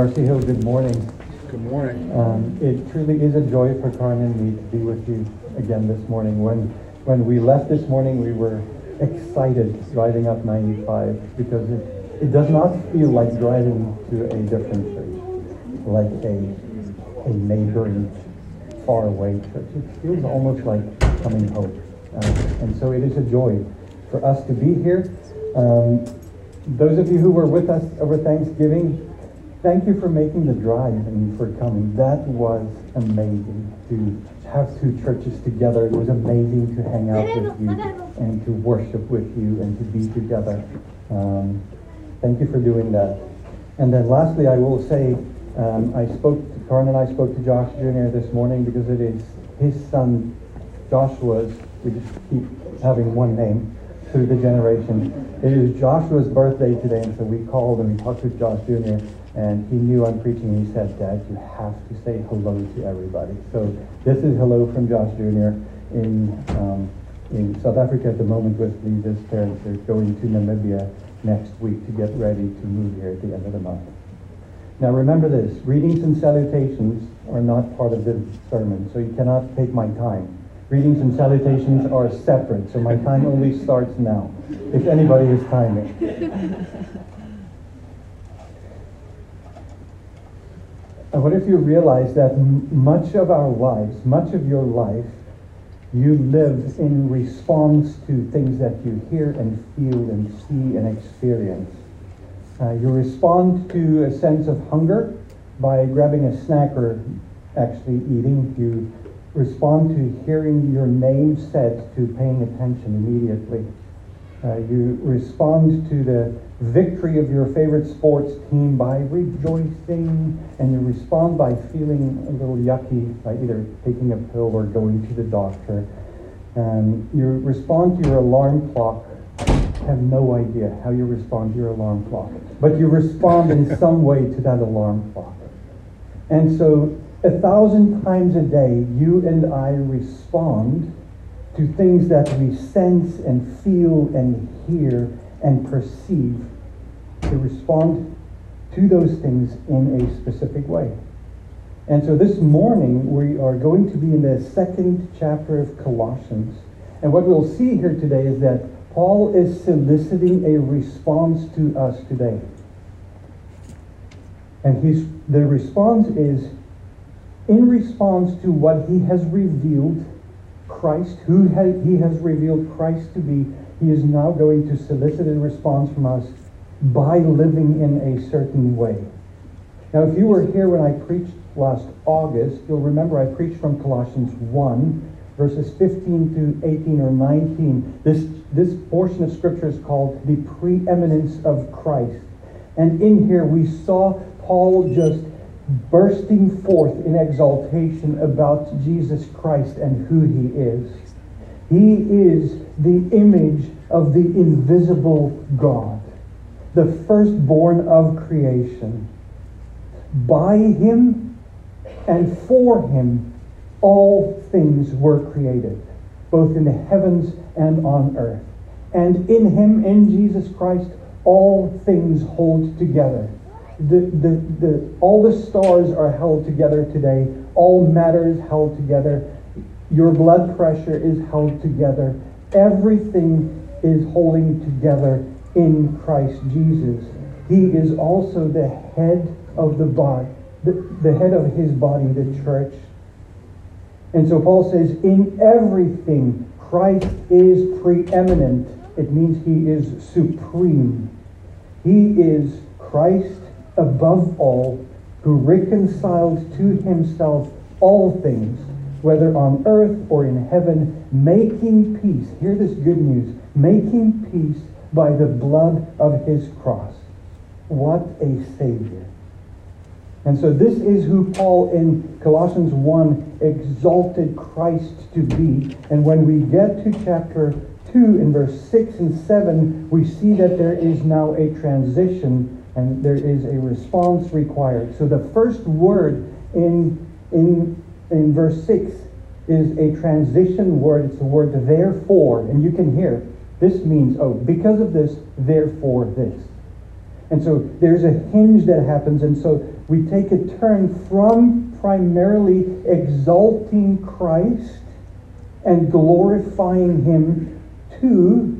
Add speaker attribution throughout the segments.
Speaker 1: Mercy Hill, good morning.
Speaker 2: Good morning.
Speaker 1: Um, it truly is a joy for Karin and me to be with you again this morning. When when we left this morning, we were excited driving up 95 because it, it does not feel like driving to a different church, like a, a neighboring, faraway church. It feels almost like coming home. Uh, and so it is a joy for us to be here. Um, those of you who were with us over Thanksgiving, thank you for making the drive and for coming. That was amazing to have two churches together. It was amazing to hang out with you and to worship with you and to be together. Um, thank you for doing that. And then lastly, I will say, um, I spoke, to, Karin and I spoke to Josh Jr. this morning because it is his son Joshua's, we just keep having one name through the generation. It is Joshua's birthday today, and so we called and we talked to Josh Jr. And he knew I'm preaching, he said, Dad, you have to say hello to everybody. So this is hello from Josh Jr. in, um, in South Africa at the moment with Lee. His parents are going to Namibia next week to get ready to move here at the end of the month. Now remember this, readings and salutations are not part of the sermon, so you cannot take my time. Readings and salutations are separate, so my time only starts now, if anybody is timing. I wonder if you realize that much of our lives, much of your life, you live in response to things that you hear and feel and see and experience. Uh, you respond to a sense of hunger by grabbing a snack or actually eating. You respond to hearing your name said to paying attention immediately. Uh, you respond to the victory of your favorite sports team by rejoicing, and you respond by feeling a little yucky by either taking a pill or going to the doctor. Um, you respond to your alarm clock. I have no idea how you respond to your alarm clock, but you respond in some way to that alarm clock. And so, a thousand times a day, you and I respond to things that we sense and feel and hear and perceive to respond to those things in a specific way. And so this morning we are going to be in the second chapter of Colossians. And what we'll see here today is that Paul is soliciting a response to us today. And he's, the response is in response to what he has revealed Christ, who he has revealed Christ to be, he is now going to solicit a response from us by living in a certain way. Now, if you were here when I preached last August, you'll remember I preached from Colossians 1, verses 15 to 18 or 19. This, this portion of Scripture is called the preeminence of Christ. And in here we saw Paul just bursting forth in exaltation about Jesus Christ and who he is. He is the image of the invisible God, the firstborn of creation. By him and for him, all things were created, both in the heavens and on earth. And in him, in Jesus Christ, all things hold together the, the, the, all the stars are held together today. All matter is held together. Your blood pressure is held together. Everything is holding together in Christ Jesus. He is also the head of the body, the, the head of his body, the church. And so Paul says, in everything, Christ is preeminent. It means he is supreme. He is Christ above all, who reconciled to himself all things, whether on earth or in heaven, making peace. Hear this good news making peace by the blood of his cross. What a Savior. And so, this is who Paul in Colossians 1 exalted Christ to be. And when we get to chapter 2 in verse 6 and 7, we see that there is now a transition and there is a response required. So the first word in, in, in verse 6 is a transition word. It's the word therefore. And you can hear this means, oh, because of this, therefore this. And so there's a hinge that happens. And so we take a turn from primarily exalting Christ and glorifying Him to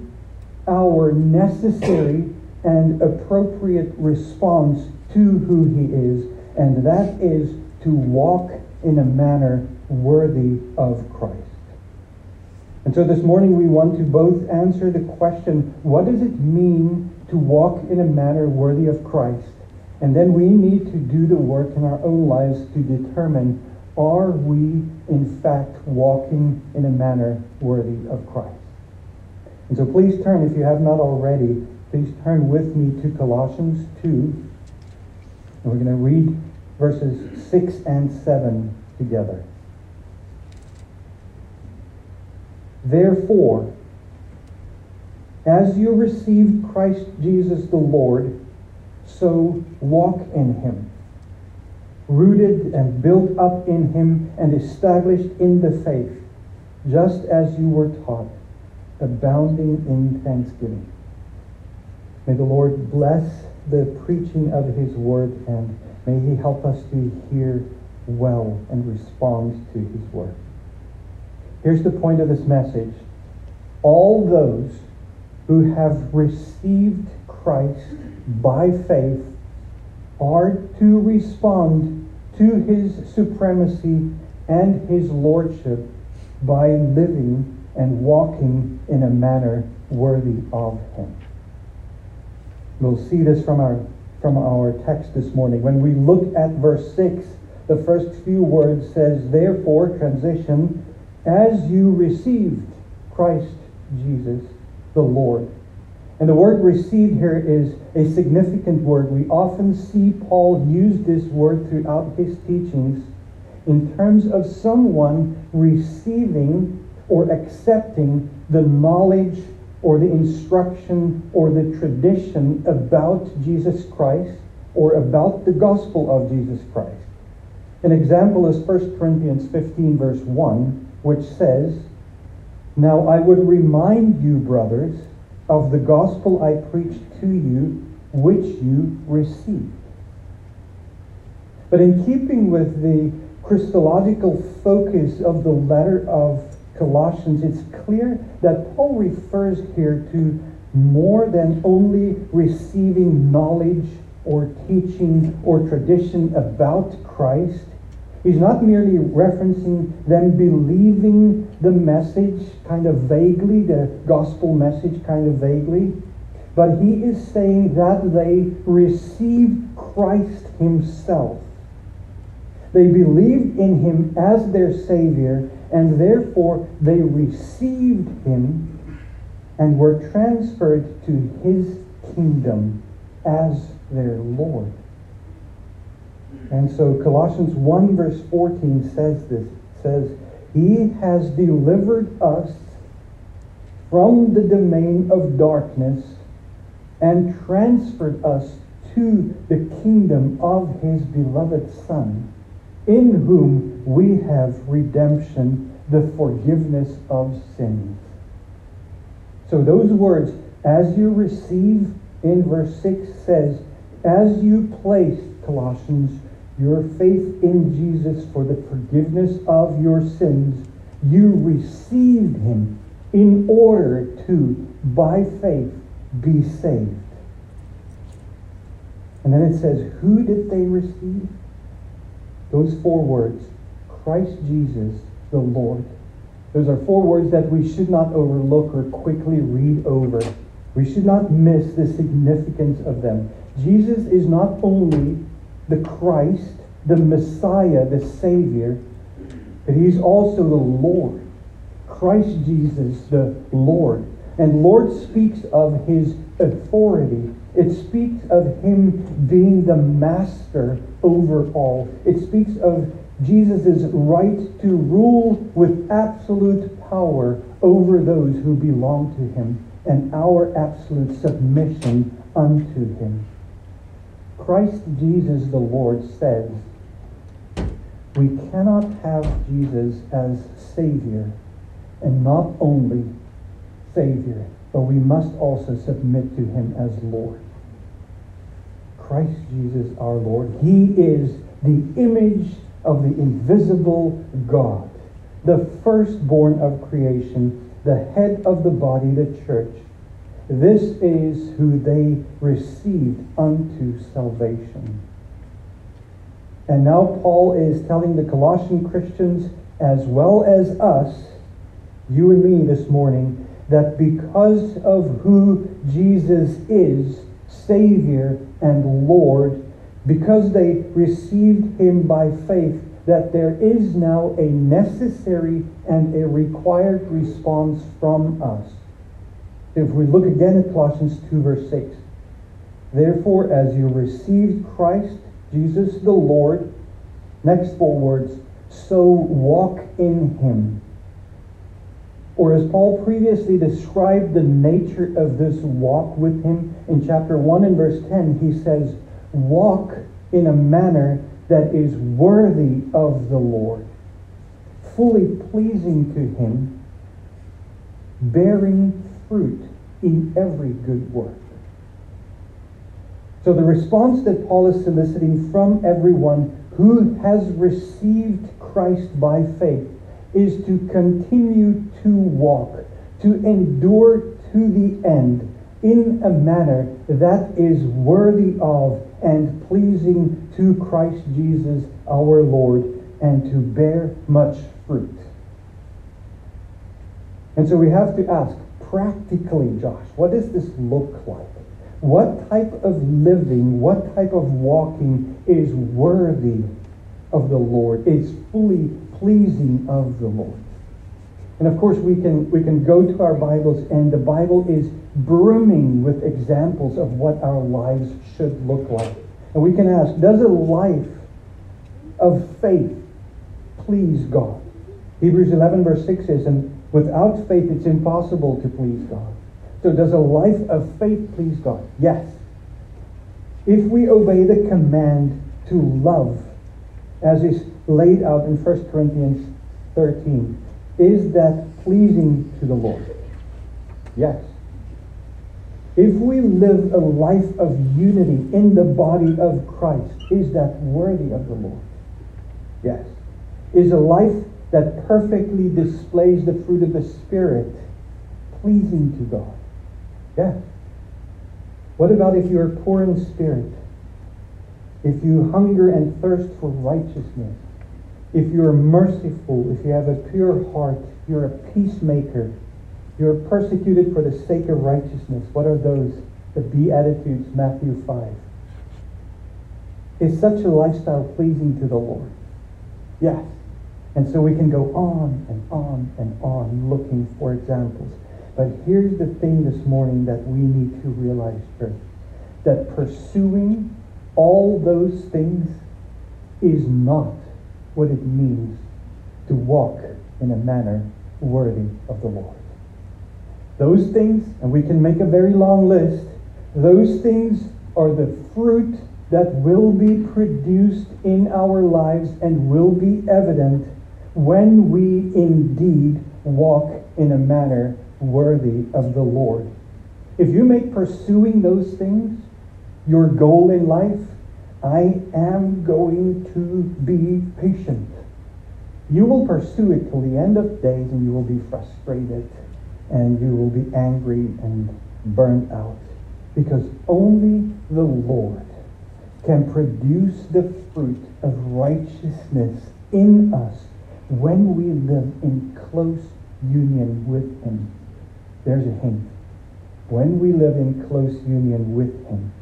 Speaker 1: our necessary and appropriate response to who He is, and that is to walk in a manner worthy of Christ. And so this morning we want to both answer the question what does it mean to walk in a manner worthy of Christ? And then we need to do the work in our own lives to determine are we in fact walking in a manner worthy of Christ? And so please turn, if you have not already, please turn with me to Colossians 2. And we're going to read verses 6 and 7 together. Therefore, as you received Christ Jesus the Lord, so walk in him, rooted and built up in him and established in the faith, just as you were taught, abounding in thanksgiving. May the Lord bless the preaching of his word and may he help us to hear well and respond to his word. Here's the point of this message. All those who have received Christ by faith are to respond to his supremacy and his lordship by living and walking in a manner worthy of him. We'll see this from our from our text this morning. When we look at verse 6, the first few words says, Therefore, transition, as you received Christ Jesus the Lord. And the word received here is a significant word. We often see Paul use this word throughout his teachings in terms of someone receiving or accepting the knowledge or the instruction or the tradition about Jesus Christ or about the gospel of Jesus Christ. An example is 1 Corinthians 15, verse 1 which says, Now I would remind you, brothers, of the gospel I preached to you, which you received. But in keeping with the Christological focus of the letter of Colossians, it's clear that Paul refers here to more than only receiving knowledge or teaching or tradition about Christ. He's not merely referencing them believing the message kind of vaguely, the gospel message kind of vaguely, but he is saying that they received Christ himself. They believed in him as their Savior, and therefore they received him and were transferred to his kingdom as their Lord. And so Colossians 1 verse 14 says this, says, He has delivered us from the domain of darkness and transferred us to the kingdom of his beloved Son, in whom we have redemption, the forgiveness of sins. So those words, as you receive in verse 6 says, as you place, Colossians, your faith in Jesus for the forgiveness of your sins, you received him in order to, by faith, be saved. And then it says, Who did they receive? Those four words Christ Jesus the Lord. Those are four words that we should not overlook or quickly read over. We should not miss the significance of them. Jesus is not only the Christ, the Messiah, the Savior, but he's also the Lord. Christ Jesus, the Lord. And Lord speaks of his authority. It speaks of him being the master over all. It speaks of Jesus' right to rule with absolute power over those who belong to him and our absolute submission unto him. Christ Jesus the Lord says, we cannot have Jesus as Savior and not only Savior, but we must also submit to Him as Lord. Christ Jesus our Lord. He is the image of the invisible God, the firstborn of creation, the head of the body, the church. This is who they received unto salvation. And now Paul is telling the Colossian Christians, as well as us, you and me this morning, that because of who Jesus is, Savior and Lord, because they received him by faith, that there is now a necessary and a required response from us. If we look again at Colossians 2, verse 6, therefore, as you received Christ, Jesus the Lord, next four words, so walk in him. Or as Paul previously described the nature of this walk with him in chapter 1 and verse 10, he says, walk in a manner that is worthy of the Lord, fully pleasing to him, bearing fruit in every good work. So the response that Paul is soliciting from everyone who has received Christ by faith is to continue to walk, to endure to the end in a manner that is worthy of and pleasing to Christ Jesus our Lord and to bear much fruit. And so we have to ask practically, Josh, what does this look like? What type of living, what type of walking is worthy of the Lord, is fully pleasing of the Lord? And of course, we can, we can go to our Bibles, and the Bible is brimming with examples of what our lives should look like. And we can ask, does a life of faith please God? Hebrews 11, verse 6 says, and without faith it's impossible to please God. So does a life of faith please God? Yes. If we obey the command to love, as is laid out in 1 Corinthians 13, is that pleasing to the Lord? Yes. If we live a life of unity in the body of Christ, is that worthy of the Lord? Yes. Is a life that perfectly displays the fruit of the Spirit pleasing to God? Yes. What about if you're poor in spirit? If you hunger and thirst for righteousness? if you're merciful, if you have a pure heart, you're a peacemaker, you're persecuted for the sake of righteousness. What are those? The Beatitudes, Matthew 5. Is such a lifestyle pleasing to the Lord? Yes. And so we can go on and on and on looking for examples. But here's the thing this morning that we need to realize, church, that pursuing all those things is not what it means to walk in a manner worthy of the Lord. Those things, and we can make a very long list, those things are the fruit that will be produced in our lives and will be evident when we indeed walk in a manner worthy of the Lord. If you make pursuing those things your goal in life, I am going to be patient. You will pursue it till the end of days and you will be frustrated and you will be angry and burnt out because only the Lord can produce the fruit of righteousness in us when we live in close union with Him. There's a hint. When we live in close union with Him.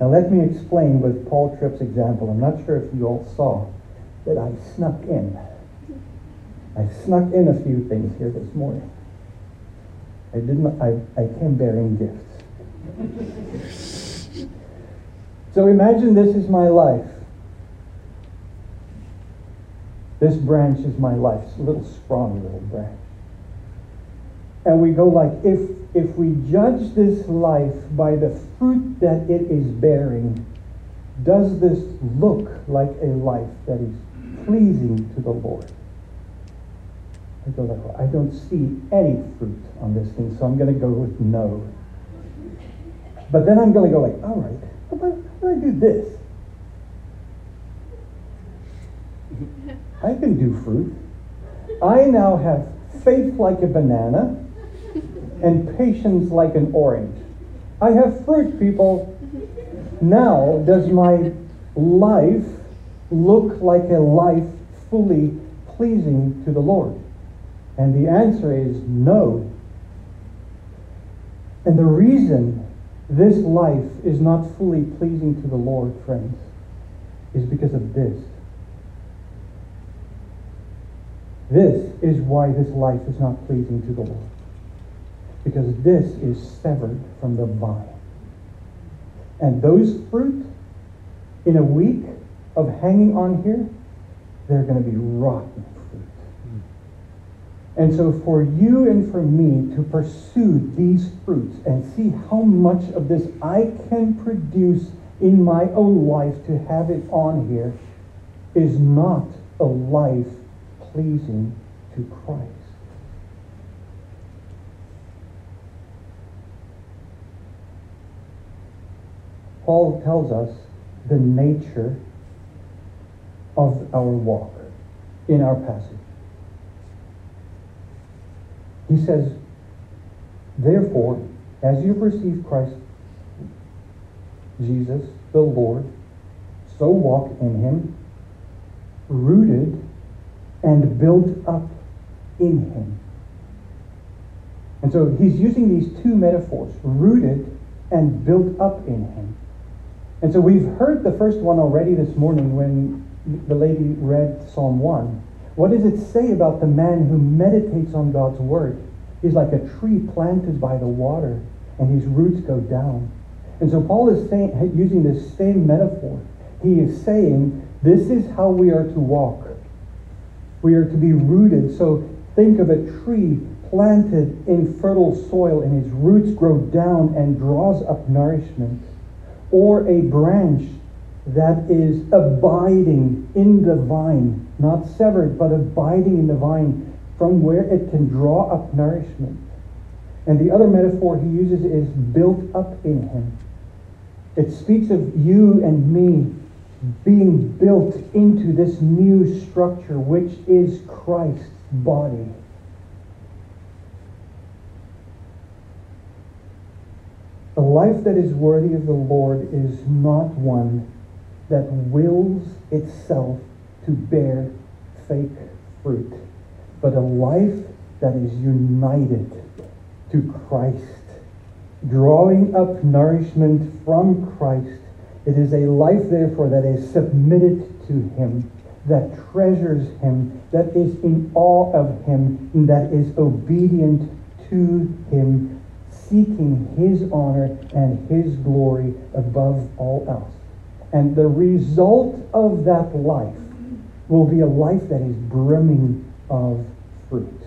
Speaker 1: Now let me explain with Paul Tripp's example. I'm not sure if you all saw that I snuck in. I snuck in a few things here this morning. I didn't I, I came bearing gifts. so imagine this is my life. This branch is my life. It's a little scrawny little branch. And we go like, if if we judge this life by the fruit that it is bearing, does this look like a life that is pleasing to the Lord? I go I don't see any fruit on this thing, so I'm going to go with no. But then I'm going to go like, all right, do I do this? I can do fruit. I now have faith like a banana and patience like an orange. I have fruit, people. Now, does my life look like a life fully pleasing to the Lord? And the answer is no. And the reason this life is not fully pleasing to the Lord, friends, is because of this. This is why this life is not pleasing to the Lord. Because this is severed from the vine. And those fruit, in a week of hanging on here, they're going to be rotten. And so, for you and for me to pursue these fruits and see how much of this I can produce in my own life to have it on here is not a life pleasing to Christ. Paul tells us the nature of our walk in our passage. He says, Therefore, as you've received Christ Jesus, the Lord, so walk in him, rooted and built up in him. And so he's using these two metaphors, rooted and built up in him. And so we've heard the first one already this morning when the lady read Psalm 1. What does it say about the man who meditates on God's word? He's like a tree planted by the water, and his roots go down. And so Paul is saying, using this same metaphor. He is saying, this is how we are to walk. We are to be rooted. So think of a tree planted in fertile soil and its roots grow down and draws up nourishment. Or a branch that is abiding in the vine, not severed, but abiding in the vine from where it can draw up nourishment. And the other metaphor he uses is built up in him. It speaks of you and me being built into this new structure, which is Christ's body. The life that is worthy of the Lord is not one that wills itself to bear fake fruit, but a life that is united to Christ, drawing up nourishment from Christ it is a life, therefore, that is submitted to Him, that treasures Him, that is in awe of Him, and that is obedient to Him, seeking His honor and His glory above all else. And the result of that life will be a life that is brimming of fruit.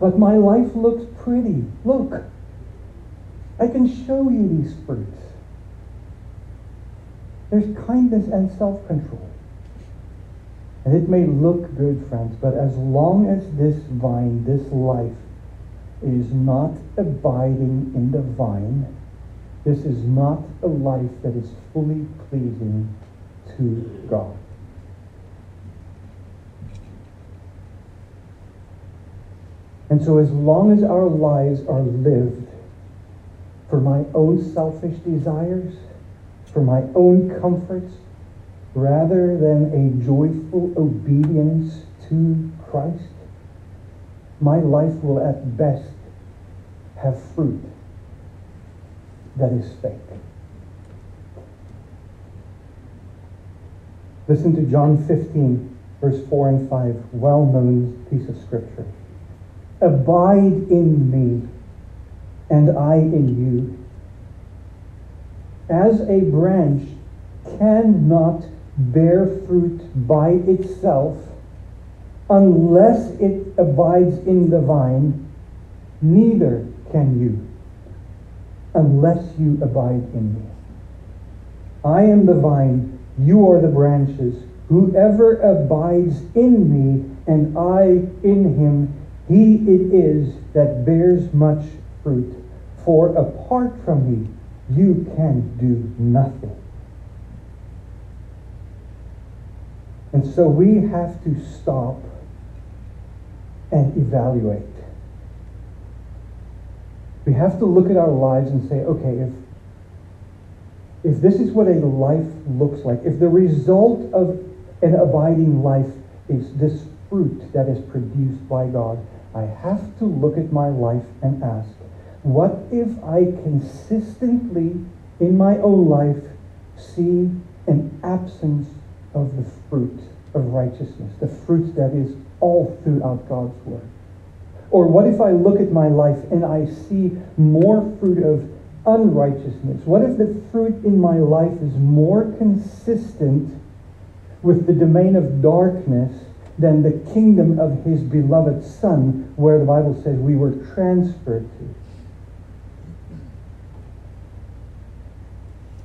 Speaker 1: But my life looks pretty. Look, I can show you these fruits. There's kindness and self control. And it may look good, friends, but as long as this vine, this life, is not abiding in the vine, this is not a life that is fully pleasing to God. And so, as long as our lives are lived for my own selfish desires, for my own comforts rather than a joyful obedience to Christ, my life will at best have fruit that is fake. Listen to John 15, verse 4 and 5, well known piece of scripture. Abide in me, and I in you as a branch cannot bear fruit by itself unless it abides in the vine, neither can you unless you abide in me. I am the vine, you are the branches. Whoever abides in me and I in him, he it is that bears much fruit. For apart from me, you can do nothing. And so we have to stop and evaluate. We have to look at our lives and say, okay, if if this is what a life looks like, if the result of an abiding life is this fruit that is produced by God, I have to look at my life and ask, what if I consistently in my own life see an absence of the fruit of righteousness, the fruit that is all throughout God's Word? Or what if I look at my life and I see more fruit of unrighteousness? What if the fruit in my life is more consistent with the domain of darkness than the kingdom of his beloved Son, where the Bible says we were transferred to?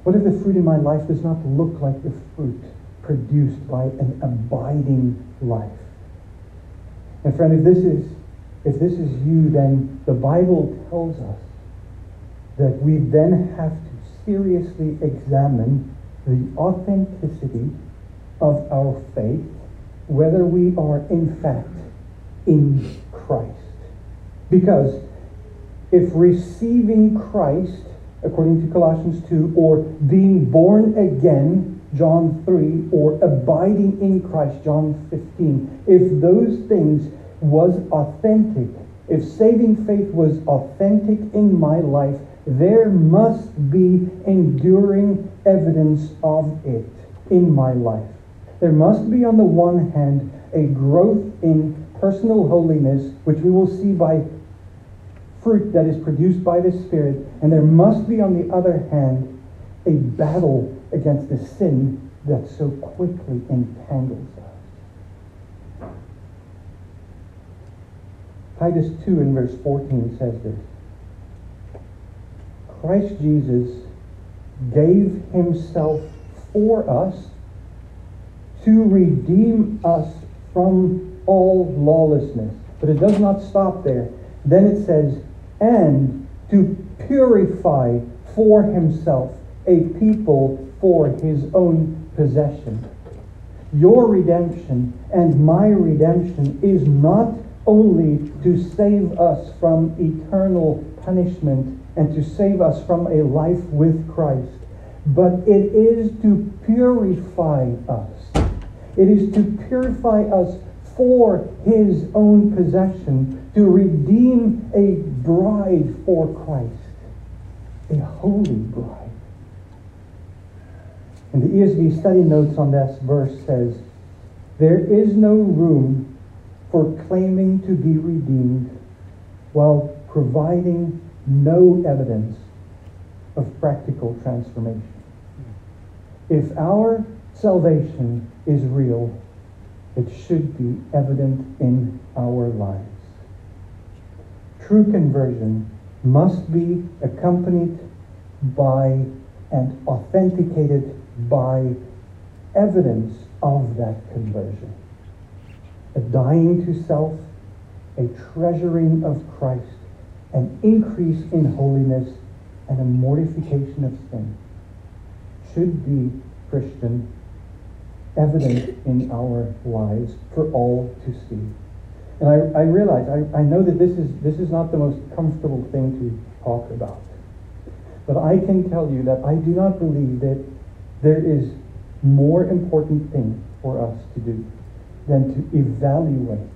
Speaker 1: What if the fruit in my life does not look like the fruit produced by an abiding life? And friend, if this is if this is you, then the Bible tells us that we then have to seriously examine the authenticity of our faith, whether we are in fact in Christ. Because if receiving Christ, according to Colossians 2, or being born again, John 3, or abiding in Christ, John 15, if those things was authentic, if saving faith was authentic in my life, there must be enduring evidence of it in my life. There must be, on the one hand, a growth in personal holiness, which we will see by fruit that is produced by the Spirit. And there must be, on the other hand, a battle against the sin that so quickly entangles us. Titus 2 in verse 14 says this. Christ Jesus gave himself for us to redeem us from all lawlessness. But it does not stop there. Then it says, and to purify for himself a people for his own possession. Your redemption and my redemption is not only to save us from eternal punishment and to save us from a life with Christ, but it is to purify us. It is to purify us for his own possession, to redeem a bride for Christ, a holy bride. And the ESV study notes on this verse says, There is no room for claiming to be redeemed while providing no evidence of practical transformation. If our salvation is real, it should be evident in our lives. True conversion must be accompanied by and authenticated by evidence of that conversion. A dying to self, a treasuring of Christ, an increase in holiness and a mortification of sin should be, Christian, evident in our lives for all to see. And I, I realize, I, I know that this is, this is not the most comfortable thing to talk about. But I can tell you that I do not believe that there is more important thing for us to do than to evaluate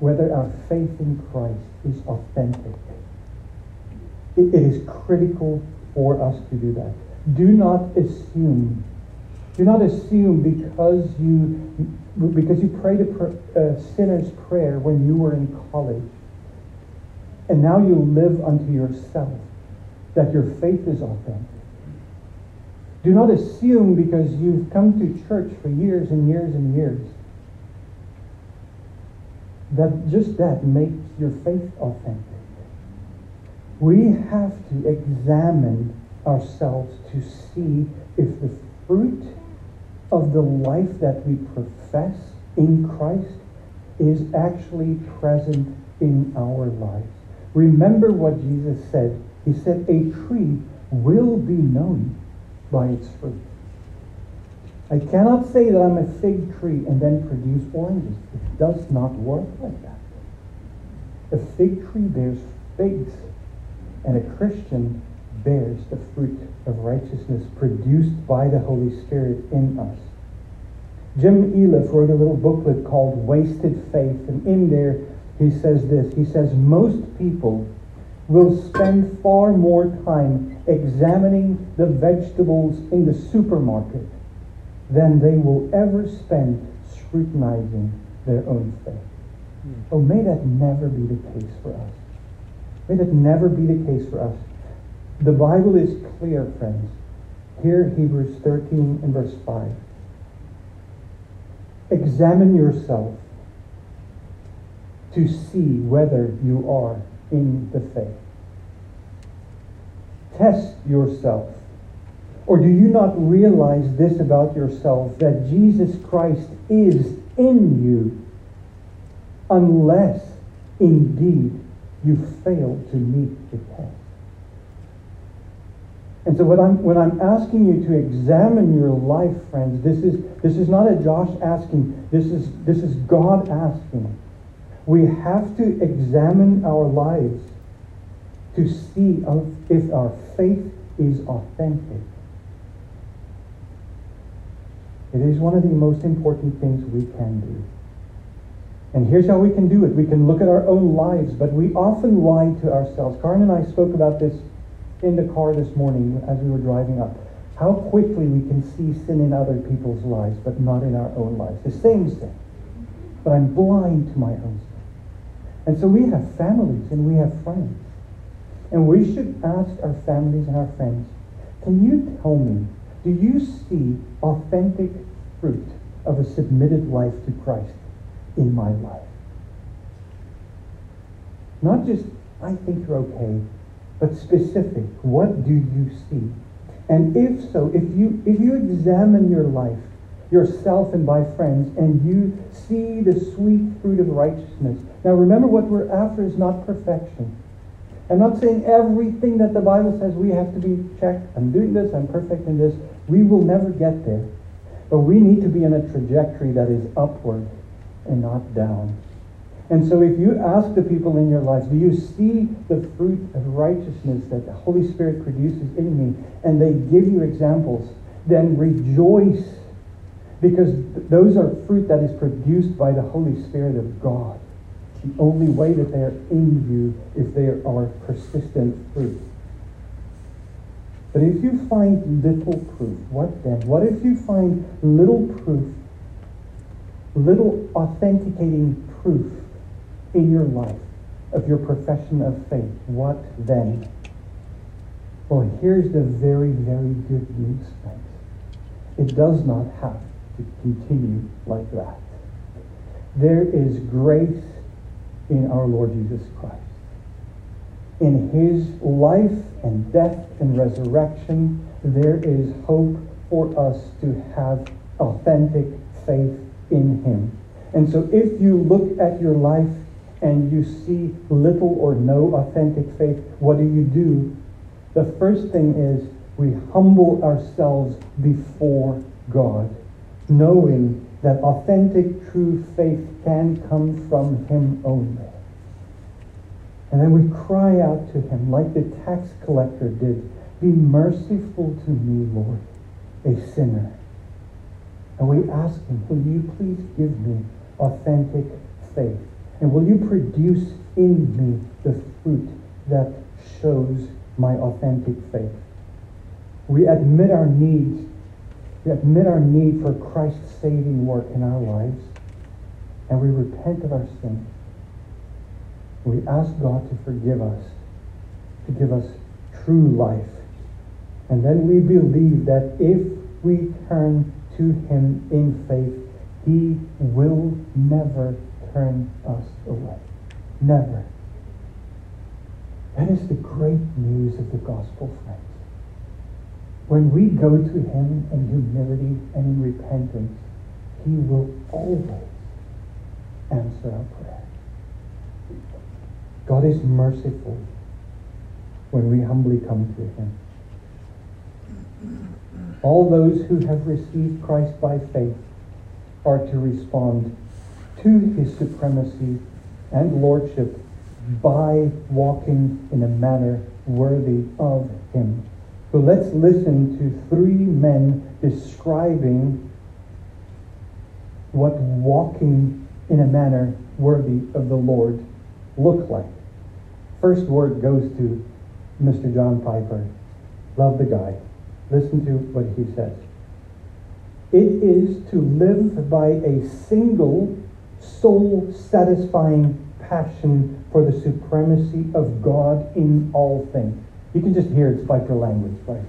Speaker 1: whether our faith in Christ is authentic it is critical for us to do that. Do not assume. Do not assume because you because you prayed a, a sinner's prayer when you were in college, and now you live unto yourself that your faith is authentic. Do not assume because you've come to church for years and years and years that just that makes your faith authentic. We have to examine ourselves to see if the fruit of the life that we profess in Christ is actually present in our lives. Remember what Jesus said. He said, A tree will be known by its fruit. I cannot say that I'm a fig tree and then produce oranges. It does not work like that. A fig tree bears figs, and a Christian bears the fruit of righteousness produced by the Holy Spirit in us. Jim Elliff wrote a little booklet called Wasted Faith, and in there he says this. He says, Most people will spend far more time examining the vegetables in the supermarket than they will ever spend scrutinizing their own faith. Mm. Oh, may that never be the case for us. May that never be the case for us. The Bible is clear, friends. Here, Hebrews 13 and verse 5. Examine yourself to see whether you are in the faith. Test yourself. Or do you not realize this about yourself that Jesus Christ is in you unless indeed you fail to meet the test? And so when I'm, when I'm asking you to examine your life, friends, this is, this is not a Josh asking, this is, this is God asking. We have to examine our lives to see if our faith is authentic. It is one of the most important things we can do. And here's how we can do it. We can look at our own lives, but we often lie to ourselves. Karen and I spoke about this in the car this morning as we were driving up. How quickly we can see sin in other people's lives, but not in our own lives. The same sin. But I'm blind to my own sin. And so we have families and we have friends. And we should ask our families and our friends, can you tell me, do you see authentic fruit of a submitted life to Christ in my life? Not just, I think you're okay, but specific. What do you see? And if so, if you if you examine your life, yourself and by friends, and you see the sweet fruit of righteousness. Now remember what we're after is not perfection. I'm not saying everything that the Bible says we have to be checked. I'm doing this, I'm perfect in this. We will never get there. But we need to be in a trajectory that is upward and not down. And so if you ask the people in your lives, do you see the fruit of righteousness that the Holy Spirit produces in me? And they give you examples, then rejoice because those are fruit that is produced by the Holy Spirit of God. The only way that they are in you is they are persistent fruit. But if you find little proof, what then? What if you find little proof, little authenticating proof in your life of your profession of faith? What then? Well, here's the very, very good news, friends. It does not have to continue like that. There is grace in our Lord Jesus Christ. In his life and death and resurrection, there is hope for us to have authentic faith in him. And so if you look at your life and you see little or no authentic faith, what do you do? The first thing is we humble ourselves before God knowing that authentic, true faith can come from Him only. And then we cry out to Him like the tax collector did Be merciful to me, Lord, a sinner. And we ask Him, Will you please give me authentic faith? And will you produce in me the fruit that shows my authentic faith? We admit our needs we admit our need for Christ's saving work in our lives, and we repent of our sins. We ask God to forgive us, to give us true life. And then we believe that if we turn to Him in faith, He will never turn us away. Never. That is the great news of the gospel, friends. When we go to Him in humility and in repentance, He will always answer our prayer. God is merciful when we humbly come to Him. All those who have received Christ by faith are to respond to his supremacy and lordship by walking in a manner worthy of him. So let's listen to three men describing what walking in a manner worthy of the Lord look like. First word goes to Mr. John Piper. Love the guy. Listen to what he says. It is to live by a single, soul satisfying passion for the supremacy of God in all things. You can just hear it's Piper language, right?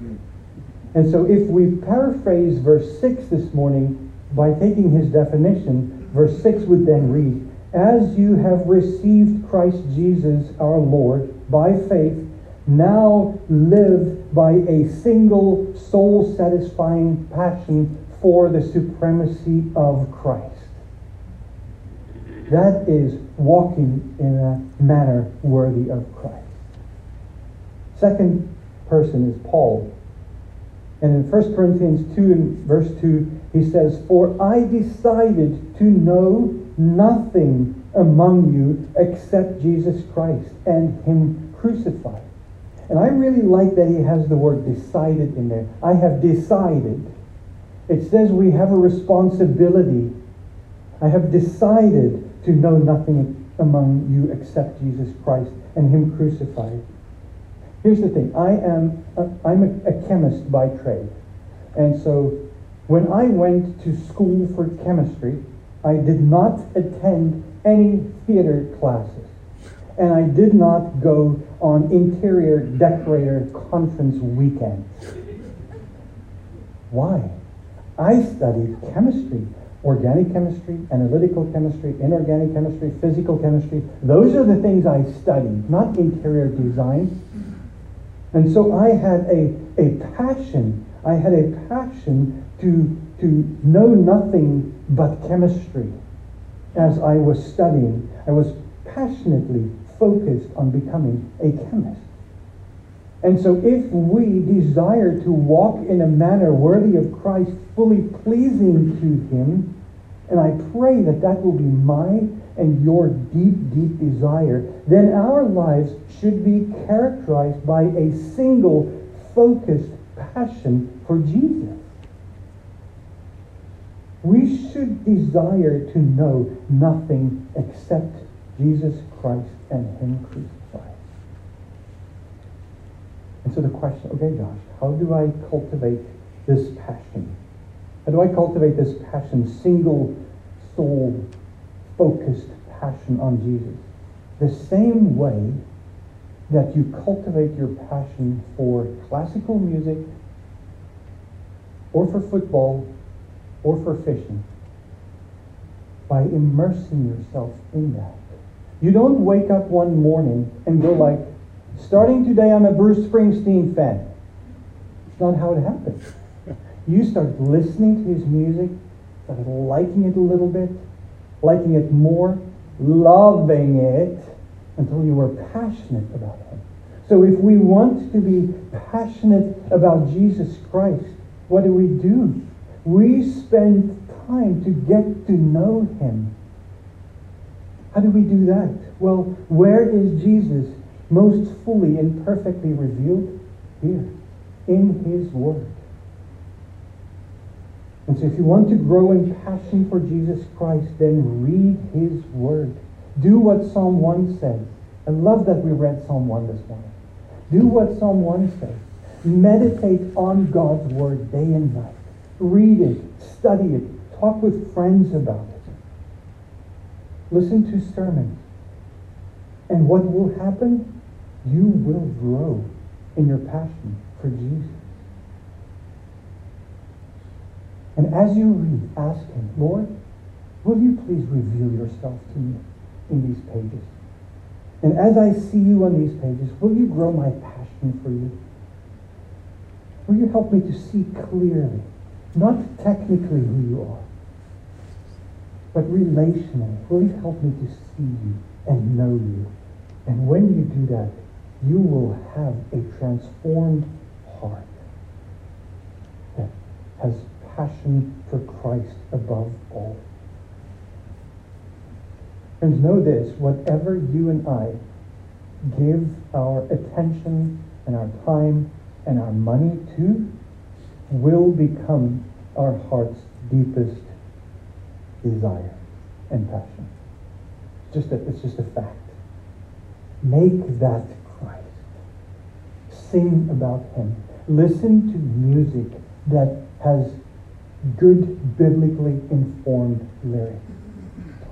Speaker 1: And so if we paraphrase verse 6 this morning by taking his definition, verse 6 would then read, As you have received Christ Jesus our Lord by faith, now live by a single soul satisfying passion for the supremacy of Christ. That is walking in a manner worthy of Christ. Second person is Paul. And in 1 Corinthians 2 and verse 2, he says, For I decided to know nothing among you except Jesus Christ and Him crucified. And I really like that he has the word decided in there. I have decided. It says we have a responsibility. I have decided to know nothing among you except Jesus Christ and Him crucified. Here's the thing I am a, I'm a, a chemist by trade. And so when I went to school for chemistry, I did not attend any theater classes. And I did not go on interior decorator conference weekends. Why? I studied chemistry organic chemistry, analytical chemistry, inorganic chemistry, physical chemistry. Those are the things I studied, not interior design. And so I had a, a passion. I had a passion to, to know nothing but chemistry as I was studying. I was passionately focused on becoming a chemist. And so, if we desire to walk in a manner worthy of Christ, fully pleasing to Him, and I pray that that will be my and your deep, deep desire, then our lives should be characterized by a single, focused passion for Jesus. We should desire to know nothing except Jesus Christ and Him crucified. And so the question, okay, Josh, how do I cultivate this passion? How do I cultivate this passion, single soul focused passion on Jesus? The same way that you cultivate your passion for classical music or for football or for fishing by immersing yourself in that. You don't wake up one morning and go like, starting today I'm a Bruce Springsteen fan. It's not how it happens. You start listening to his music, started liking it a little bit, liking it more, loving it until you are passionate about him. So if we want to be passionate about Jesus Christ, what do we do? We spend time to get to know him. How do we do that? Well, where is Jesus most fully and perfectly revealed? Here, in his word. And so if you want to grow in passion for Jesus Christ, then read his word. Do what Psalm 1 says. I love that we read Psalm 1 this morning. Do what Psalm 1 says. Meditate on God's word day and night. Read it, study it, talk with friends about it. Listen to sermons. And what will happen? You will grow in your passion for Jesus. And as you read, ask him, Lord, will you please reveal yourself to me in these pages? And as I see you on these pages, will you grow my passion for you? Will you help me to see clearly, not technically who you are, but relationally? Will help me to see you and know you? And when you do that, you will have a transformed heart. That has passion for Christ above all. Friends, know this whatever you and I give our attention and our time and our money to will become our heart's deepest desire and passion. It's just a, it's just a fact. Make that Christ. Sing about him. Listen to music that has good biblically informed lyrics.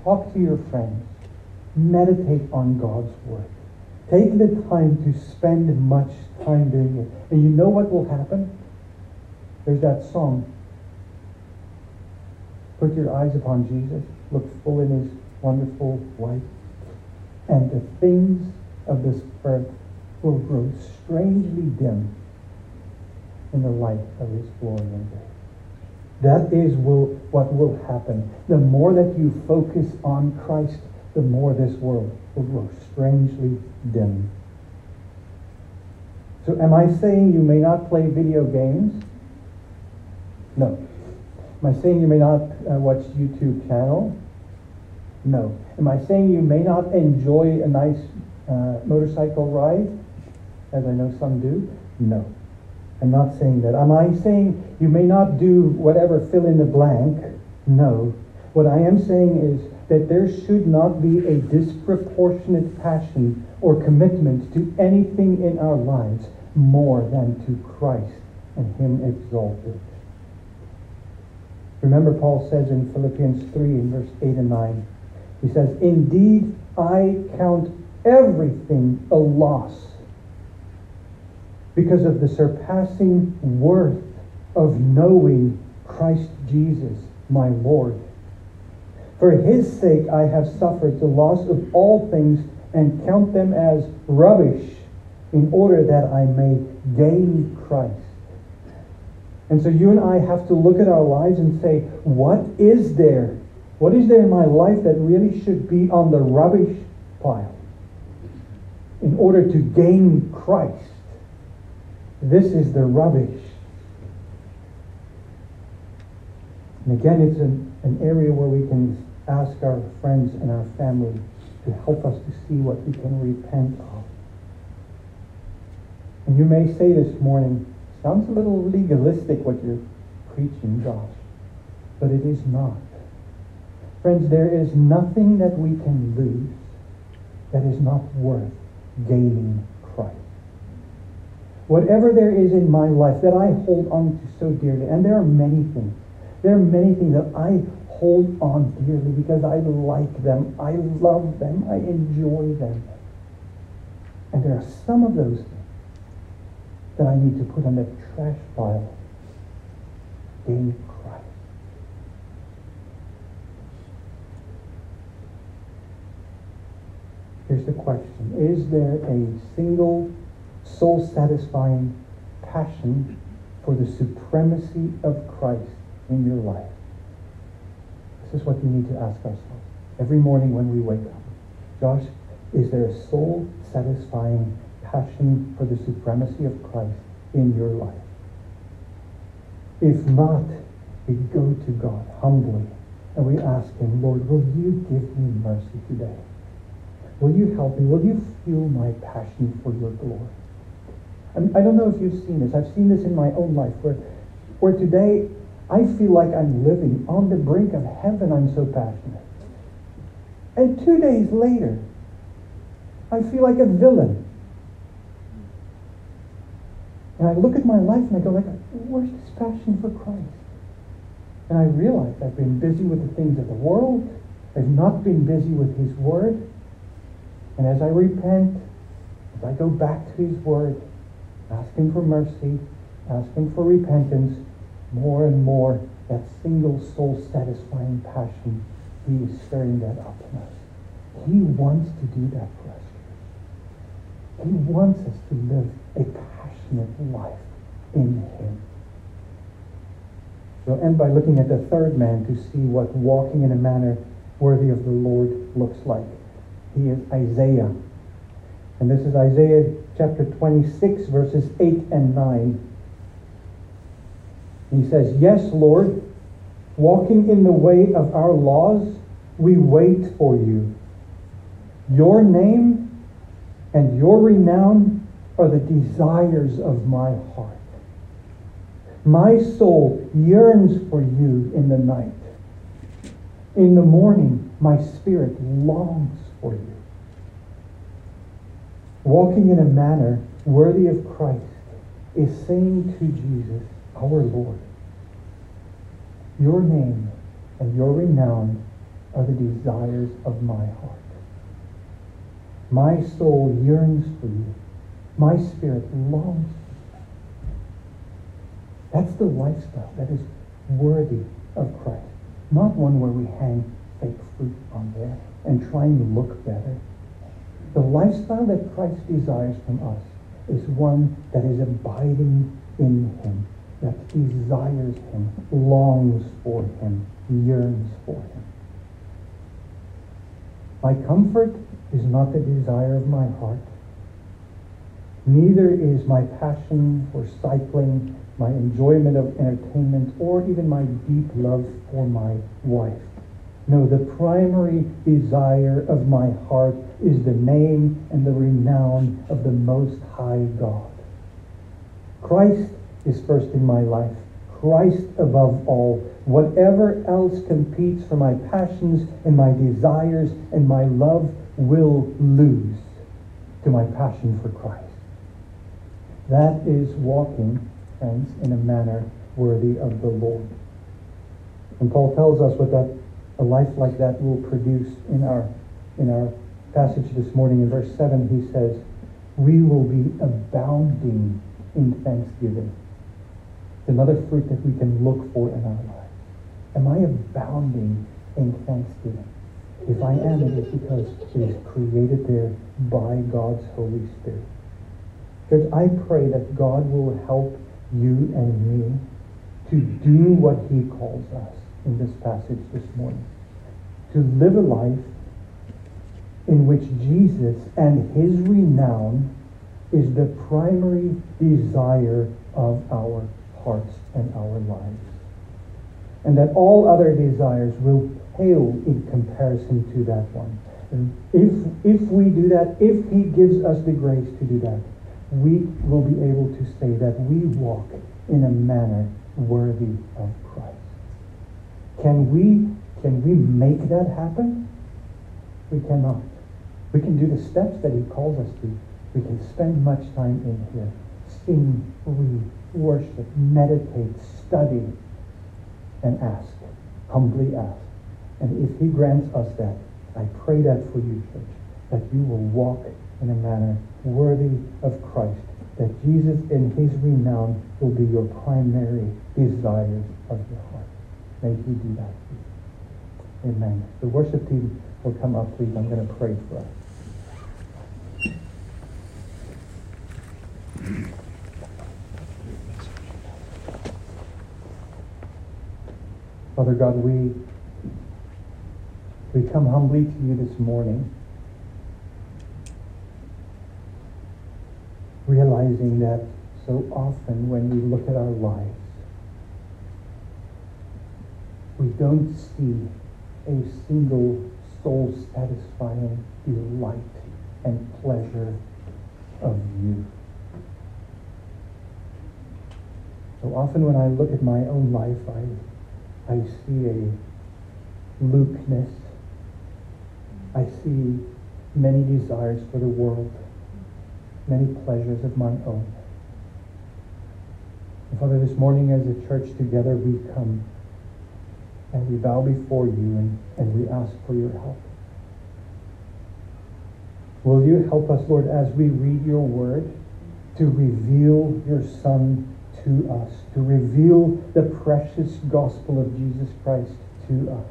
Speaker 1: Talk to your friends. Meditate on God's word. Take the time to spend much time doing it. And you know what will happen? There's that song. Put your eyes upon Jesus. Look full in his wonderful light. And the things of this earth will grow strangely dim in the light of his glory and grace. That is will, what will happen. The more that you focus on Christ, the more this world will grow strangely dim. So, am I saying you may not play video games? No. Am I saying you may not uh, watch YouTube channel? No. Am I saying you may not enjoy a nice uh, motorcycle ride, as I know some do? No. I'm not saying that. Am I saying you may not do whatever fill in the blank? No. What I am saying is that there should not be a disproportionate passion or commitment to anything in our lives more than to Christ and Him exalted. Remember, Paul says in Philippians 3, in verse 8 and 9, he says, Indeed, I count everything a loss because of the surpassing worth of knowing Christ Jesus, my Lord. For his sake I have suffered the loss of all things and count them as rubbish in order that I may gain Christ. And so you and I have to look at our lives and say, what is there? What is there in my life that really should be on the rubbish pile in order to gain Christ? This is the rubbish. And again, it's an, an area where we can ask our friends and our family to help us to see what we can repent of. And you may say this morning, sounds a little legalistic what you're preaching, Josh, but it is not. Friends, there is nothing that we can lose that is not worth gaining Christ. Whatever there is in my life that I hold on to so dearly, and there are many things, there are many things that I hold on dearly because I like them, I love them, I enjoy them. And there are some of those that I need to put on the trash pile in Christ. Here's the question Is there a single soul satisfying passion for the supremacy of Christ in your life? This is what you need to ask ourselves every morning when we wake up. Josh, is there a soul satisfying passion for the supremacy of Christ in your life? If not, we go to God humbly and we ask Him, Lord, will you give me mercy today? Will you help me? Will you fuel my passion for your glory? I don't know if you've seen this. I've seen this in my own life where, where today I feel like I'm living on the brink of heaven. I'm so passionate. And two days later, I feel like a villain. And I look at my life and I go like, where's this passion for Christ? And I realize I've been busy with the things of the world. I've not been busy with His Word. And as I repent, as I go back to His Word, Ask Him for mercy. Ask Him for repentance. More and more, that single soul satisfying passion, He is stirring that up in us. He wants to do that for us. He wants us to live a passionate life in Him. We'll end by looking at the third man to see what walking in a manner worthy of the Lord looks like. He is Isaiah. And this is Isaiah chapter 26, verses 8 and 9. He says, Yes, Lord, walking in the way of our laws, we wait for you. Your name and your renown are the desires of my heart. My soul yearns for you in the night. In the morning, my spirit longs for you. Walking in a manner worthy of Christ is saying to Jesus, our Lord, Your name and your renown are the desires of my heart. My soul yearns for you. My spirit longs that's the lifestyle that is worthy of Christ. Not one where we hang fake fruit on there and try and look better. The lifestyle that Christ desires from us is one that is abiding in him, that desires him, longs for him, yearns for him. My comfort is not the desire of my heart. Neither is my passion for cycling my enjoyment of entertainment, or even my deep love for my wife. No, the primary desire of my heart is the name and the renown of the Most High God. Christ is first in my life. Christ above all. Whatever else competes for my passions and my desires and my love will lose to my passion for Christ. That is walking friends, in a manner worthy of the Lord. And Paul tells us what that a life like that will produce in our in our passage this morning. In verse 7 he says we will be abounding in thanksgiving. It's another fruit that we can look for in our lives. Am i abounding in thanksgiving? If i am it is because it is created there by god's holy spirit church i pray that god will help you and me to do what he calls us in this passage this morning. To live a life in which Jesus and his renown is the primary desire of our hearts and our lives. And that all other desires will pale in comparison to that one. And if, if we do that, if he gives us the grace to do that, we will be able to say that we walk in a manner worthy of Christ. Can we, can we make that happen? We cannot. We can do the steps that he calls us to. We can spend much time in here. Sing, read, worship, meditate, study, and ask. Humbly ask. And if he grants us that, I pray that for you, church, that you will walk in a manner worthy of Christ, that Jesus in his renown will be your primary desires of your heart. May he do that. Amen. The worship team will come up, please. I'm going to pray for us. Father God, we we come humbly to you this morning. Realizing that so often when we look at our lives, we don't see a single soul satisfying delight and pleasure of you. So often when I look at my own life, I, I see a lukeness. I see many desires for the world many pleasures of my own. And Father, this morning as a church together, we come and we bow before you and, and we ask for your help. Will you help us, Lord, as we read your word, to reveal your Son to us, to reveal the precious gospel of Jesus Christ to us?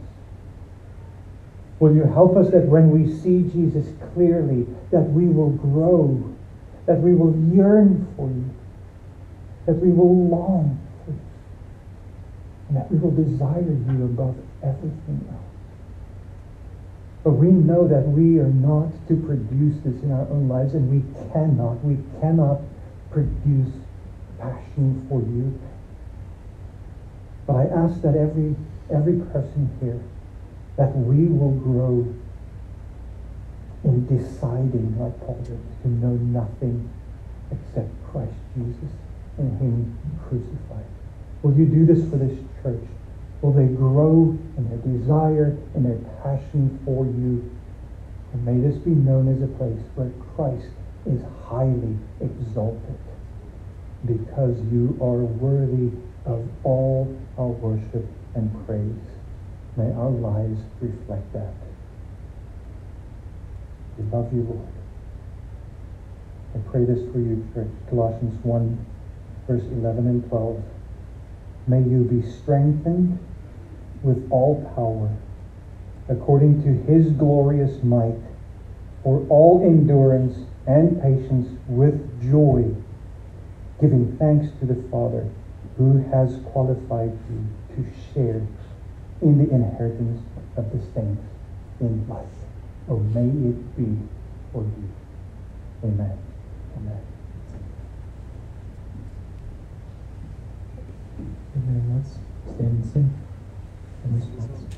Speaker 1: Will you help us that when we see Jesus clearly, that we will grow that we will yearn for you, that we will long for you, and that we will desire you above everything else. But we know that we are not to produce this in our own lives, and we cannot, we cannot produce passion for you. But I ask that every every person here that we will grow in deciding, like Paul did, to know nothing except Christ Jesus and Him crucified. Will you do this for this church? Will they grow in their desire and their passion for you? And may this be known as a place where Christ is highly exalted because you are worthy of all our worship and praise. May our lives reflect that. We love you, Lord. I pray this for you, church. Colossians 1, verse 11 and 12. May you be strengthened with all power according to his glorious might for all endurance and patience with joy, giving thanks to the Father who has qualified you to share in the inheritance of the saints in light. Oh, may it be for you. Amen. Amen.
Speaker 2: Amen. Let's stand and sing in response.